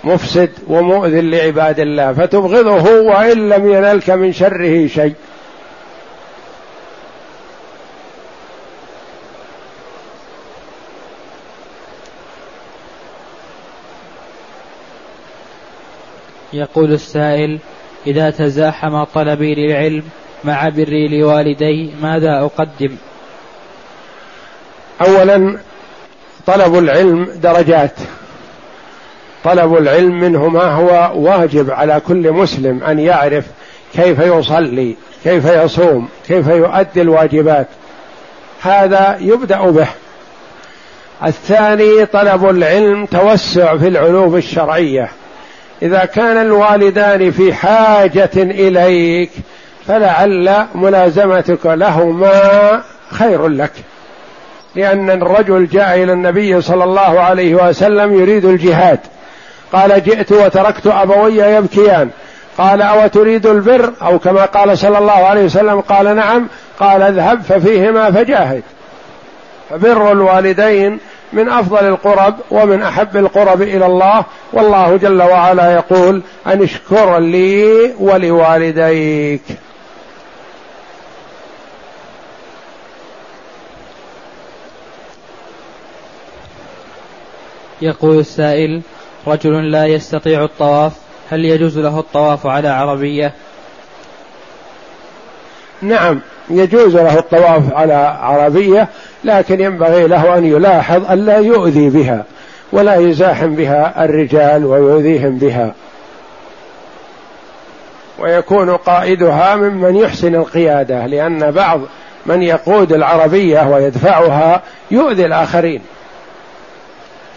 مفسد ومؤذ لعباد الله فتبغضه وإن لم ينلك من شره شيء. يقول السائل إذا تزاحم طلبي للعلم مع بري لوالدي ماذا أقدم؟ أولا طلب العلم درجات. طلب العلم منه ما هو واجب على كل مسلم أن يعرف كيف يصلي كيف يصوم كيف يؤدي الواجبات. هذا يبدأ به. الثاني طلب العلم توسع في العلوم الشرعية. إذا كان الوالدان في حاجة إليك فلعل ملازمتك لهما خير لك. لأن الرجل جاء إلى النبي صلى الله عليه وسلم يريد الجهاد. قال جئت وتركت أبوي يبكيان. قال أو تريد البر؟ أو كما قال صلى الله عليه وسلم قال نعم. قال اذهب ففيهما فجاهد. فبر الوالدين من أفضل القرب ومن أحب القرب إلى الله والله جل وعلا يقول أن اشكر لي ولوالديك. يقول السائل رجل لا يستطيع الطواف هل يجوز له الطواف على عربية؟ نعم يجوز له الطواف على عربية لكن ينبغي له أن يلاحظ ألا يؤذي بها ولا يزاحم بها الرجال ويؤذيهم بها. ويكون قائدها ممن يحسن القيادة لأن بعض من يقود العربية ويدفعها يؤذي الآخرين.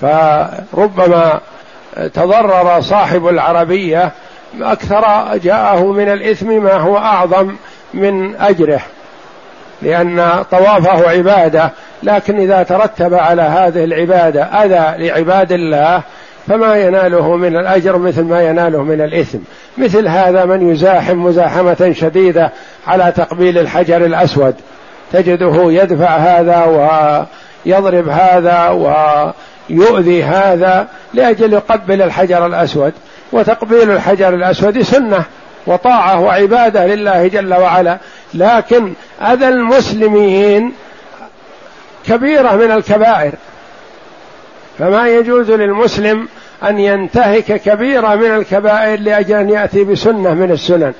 فربما تضرر صاحب العربية أكثر جاءه من الإثم ما هو أعظم من أجره. لأن طوافه عبادة لكن إذا ترتب على هذه العبادة أذى لعباد الله فما يناله من الأجر مثل ما يناله من الإثم. مثل هذا من يزاحم مزاحمة شديدة على تقبيل الحجر الأسود. تجده يدفع هذا ويضرب هذا ويؤذي هذا لأجل يقبل الحجر الأسود. وتقبيل الحجر الأسود سنة. وطاعة وعبادة لله جل وعلا. لكن أذى المسلمين كبيرة من الكبائر. فما يجوز للمسلم أن ينتهك كبيرة من الكبائر لأجل أن يأتي بسنة من السنن.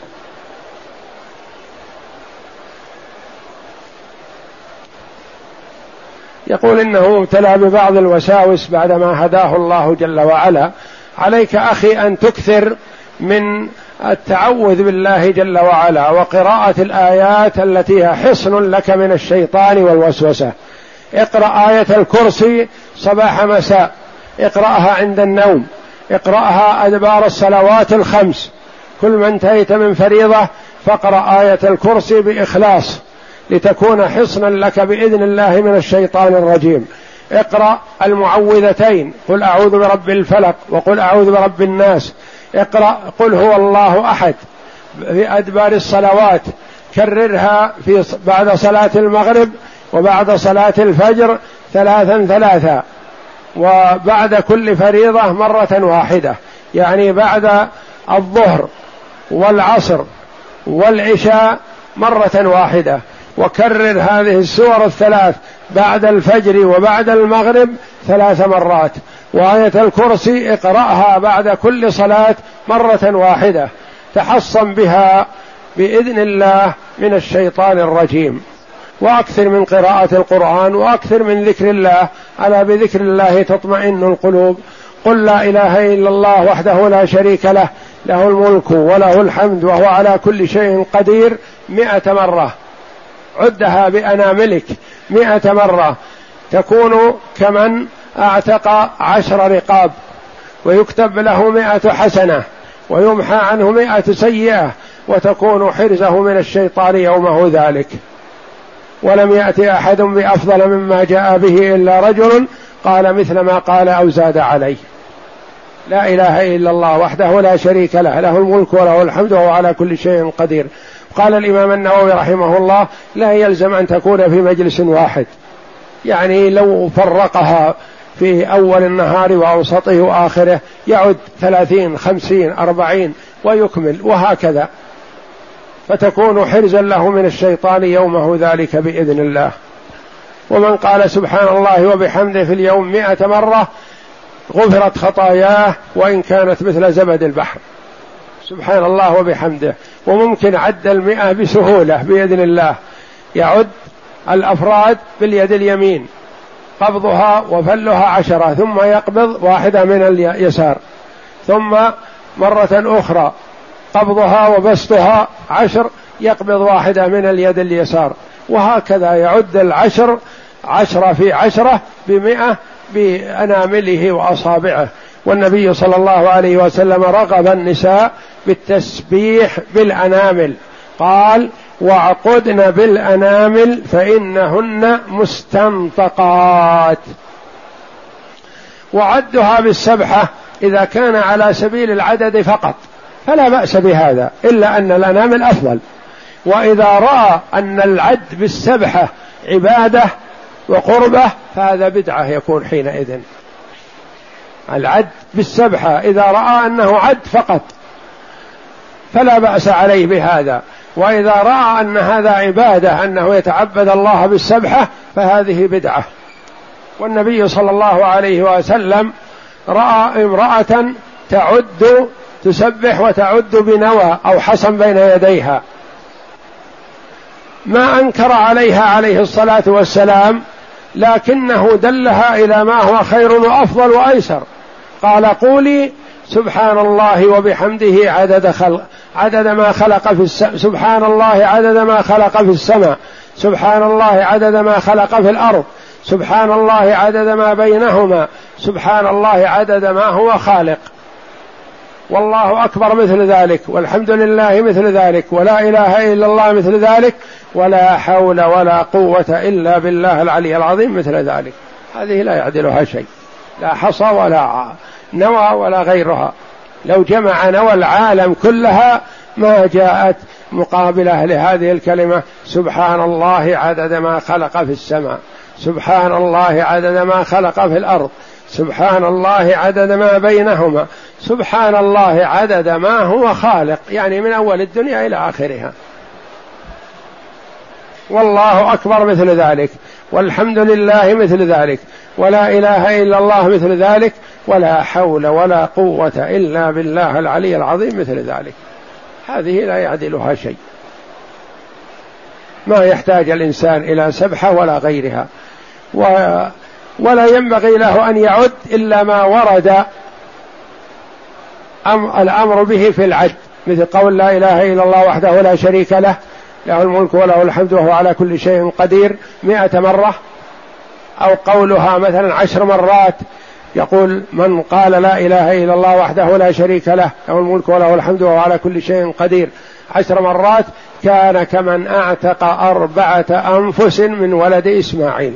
يقول إنه مبتلى ببعض الوساوس بعدما هداه الله جل وعلا. عليك أخي أن تكثر من التعوذ بالله جل وعلا وقراءة الآيات التي هي حصن لك من الشيطان والوسوسة. اقرأ آية الكرسي صباح مساء. اقرأها عند النوم. اقرأها أدبار الصلوات الخمس. كل ما انتهيت من فريضة فاقرأ آية الكرسي بإخلاص لتكون حصنا لك بإذن الله من الشيطان الرجيم. اقرأ المعوذتين. قل أعوذ برب الفلق وقل أعوذ برب الناس. اقرأ قل هو الله أحد في أدبار الصلوات. كررها في بعد صلاة المغرب وبعد صلاة الفجر ثلاثا ثلاثا وبعد كل فريضة مرة واحدة. يعني بعد الظهر والعصر والعشاء مرة واحدة. وكرر هذه السور الثلاث بعد الفجر وبعد المغرب ثلاث مرات. وآية الكرسي اقرأها بعد كل صلاة مرة واحدة. تحصن بها بإذن الله من الشيطان الرجيم. وأكثر من قراءة القرآن وأكثر من ذكر الله. ألا بذكر الله تطمئن القلوب. قل لا إله إلا الله وحده لا شريك له. له الملك وله الحمد وهو على كل شيء قدير مئة مرة. عدها بأناملك مئة مرة. تكون كمن أعتق عشر رقاب ويكتب له مئة حسنة ويمحى عنه مئة سيئة وتكون حرزه من الشيطان يومه ذلك. ولم يأتي أحد بأفضل مما جاء به إلا رجل قال مثل ما قال أو زاد عليه. لا إله إلا الله وحده لا شريك له له الملك وله الحمد وهو على كل شيء قدير. قال الإمام النووي رحمه الله لا يلزم أن تكون في مجلس واحد. يعني لو فرقها فيه أول النهار وأوسطه وآخره يعد ثلاثين خمسين أربعين ويكمل وهكذا. فتكون حرزا له من الشيطان يومه ذلك بإذن الله. ومن قال سبحان الله وبحمده في اليوم مئة مرة غفرت خطاياه وإن كانت مثل زبد البحر. سبحان الله وبحمده. وممكن عد المئة بسهولة بإذن الله. يعد الأفراد باليد اليمين. قبضها وفلها عشرة ثم يقبض واحدة من اليسار. ثم مرة أخرى قبضها وبسطها عشر يقبض واحدة من اليد اليسار. وهكذا يعد العشر عشرة في عشرة بمئة بأنامله وأصابعه. والنبي صلى الله عليه وسلم رغب النساء بالتسبيح بالأنامل. قال واعقدن بالأنامل فإنهن مستنطقات. وعدها بالسبحة إذا كان على سبيل العدد فقط فلا بأس بهذا إلا أن الأنامل أفضل. وإذا رأى أن العد بالسبحة عبادة وقربة فهذا بدعة يكون حينئذ. العد بالسبحة إذا رأى أنه عد فقط فلا بأس عليه بهذا. وإذا رأى أن هذا عبادة أنه يتعبد الله بالسبحة فهذه بدعة. والنبي صلى الله عليه وسلم رأى امرأة تعد تسبح وتعد بنوى أو حصن بين يديها. ما أنكر عليها عليه الصلاة والسلام لكنه دلها إلى ما هو خير وأفضل وأيسر. قال قولي سبحان الله وبحمده عدد خلق عدد ما خلق في السماء سبحان الله عدد ما خلق في السماء. سبحان الله عدد ما خلق في الأرض. سبحان الله عدد ما بينهما. سبحان الله عدد ما هو خالق. والله أكبر مثل ذلك. والحمد لله مثل ذلك. ولا إله إلا الله مثل ذلك. ولا حول ولا قوة إلا بالله العلي العظيم مثل ذلك. هذه لا يعدلها شيء. لا حصى ولا نوى ولا غيرها. لو جمع نوى العالم كلها ما جاءت مقابله لهذه الكلمة. سبحان الله عدد ما خلق في السماء. سبحان الله عدد ما خلق في الأرض. سبحان الله عدد ما بينهما. سبحان الله عدد ما هو خالق. يعني من أول الدنيا إلى آخرها. والله أكبر مثل ذلك. والحمد لله مثل ذلك. ولا إله إلا الله مثل ذلك ولا حول ولا قوة إلا بالله العلي العظيم مثل ذلك. هذه لا يعدلها شيء. ما يحتاج الإنسان إلى سبحة ولا غيرها. و ولا ينبغي له أن يعد إلا ما ورد الأمر به في العد. مثل قول لا إله إلا الله وحده لا شريك له له الملك وله الحمد وهو على كل شيء قدير مئة مرة. أو قولها مثلا عشر مرات يقول من قال لا إله إلا الله وحده لا شريك له له الملك وله الحمد وهو على كل شيء قدير. عشر مرات كان كمن أعتق أربعة أنفس من ولد إسماعيل.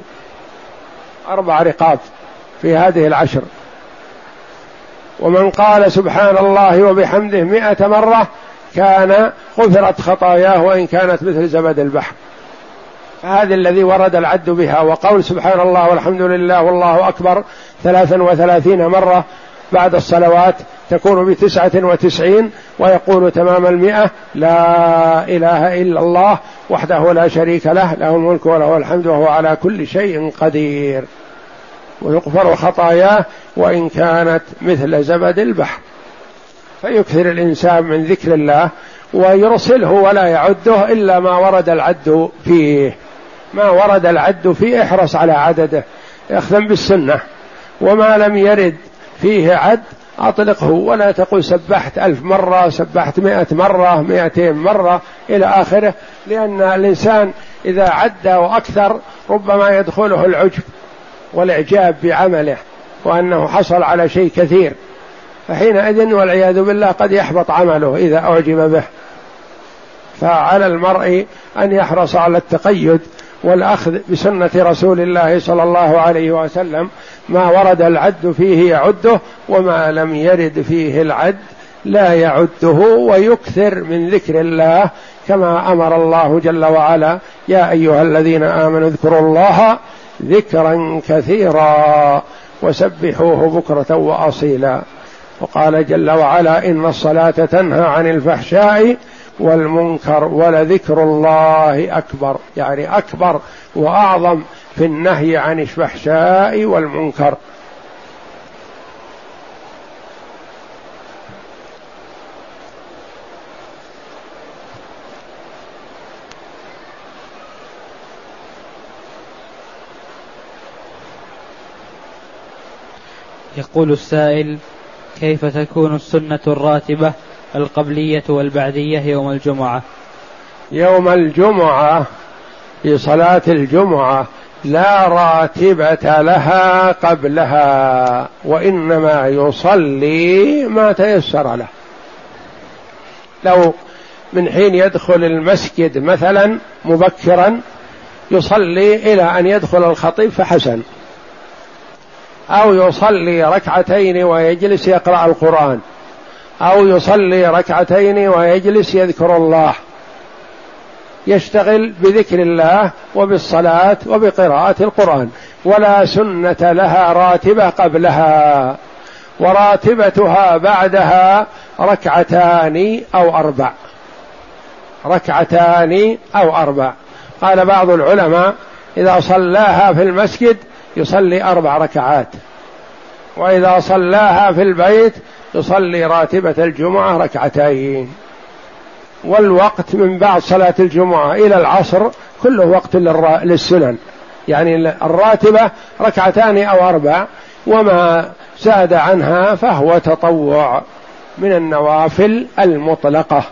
أربع رقاب في هذه العشر. ومن قال سبحان الله وبحمده مئة مرة كان غفرت خطاياه وإن كانت مثل زبد البحر. فهذا الذي ورد العد بها وقول سبحان الله والحمد لله والله أكبر ثلاثا وثلاثين مرة بعد الصلوات تكون بتسعة وتسعين ويقول تمام المئة لا إله إلا الله وحده لا شريك له له الملك وله الحمد وهو على كل شيء قدير. ويغفر خطاياه وإن كانت مثل زبد البحر. فيكثر الإنسان من ذكر الله ويرسله ولا يعده إلا ما ورد العد فيه. ما ورد العد فيه إحرص على عدده اخذا بالسنة. وما لم يرد فيه عد أطلقه. ولا تقل سبحت ألف مرة سبحت مئة مرة مئتين مرة إلى آخره. لأن الإنسان إذا عد وأكثر ربما يدخله العجب والإعجاب بعمله وأنه حصل على شيء كثير. فحينئذ والعياذ بالله قد يحبط عمله إذا أعجب به. فعلى المرء أن يحرص على التقيد والأخذ بسنة رسول الله صلى الله عليه وسلم ما ورد العد فيه يعده وما لم يرد فيه العد لا يعده ويكثر من ذكر الله كما أمر الله جل وعلا. يا أيها الذين آمنوا اذكروا الله ذكرا كثيرا وسبحوه بكرة وأصيلا. وقال جل وعلا إن الصلاة تنهى عن الفحشاء والمنكر ولذكر الله أكبر يعني أكبر وأعظم في النهي عن الفحشاء والمنكر. يقول السائل كيف تكون السنة الراتبة؟ القبلية والبعدية يوم الجمعة. يوم الجمعة في صلاة الجمعة لا راتبة لها قبلها وإنما يصلي ما تيسر له. لو من حين يدخل المسجد مثلا مبكرا يصلي إلى أن يدخل الخطيب فحسن. أو يصلي ركعتين ويجلس يقرأ القرآن. أو يصلي ركعتين ويجلس يذكر الله. يشتغل بذكر الله وبالصلاة وبقراءة القرآن. ولا سنة لها راتبة قبلها. وراتبتها بعدها ركعتان أو أربع. ركعتان أو أربع. قال بعض العلماء إذا صلاها في المسجد يصلي أربع ركعات. وإذا صلاها في البيت يصلي راتبة الجمعة ركعتين. والوقت من بعد صلاة الجمعة إلى العصر كله وقت للسنن. يعني الراتبة ركعتان أو أربع وما زاد عنها فهو تطوع من النوافل المطلقة.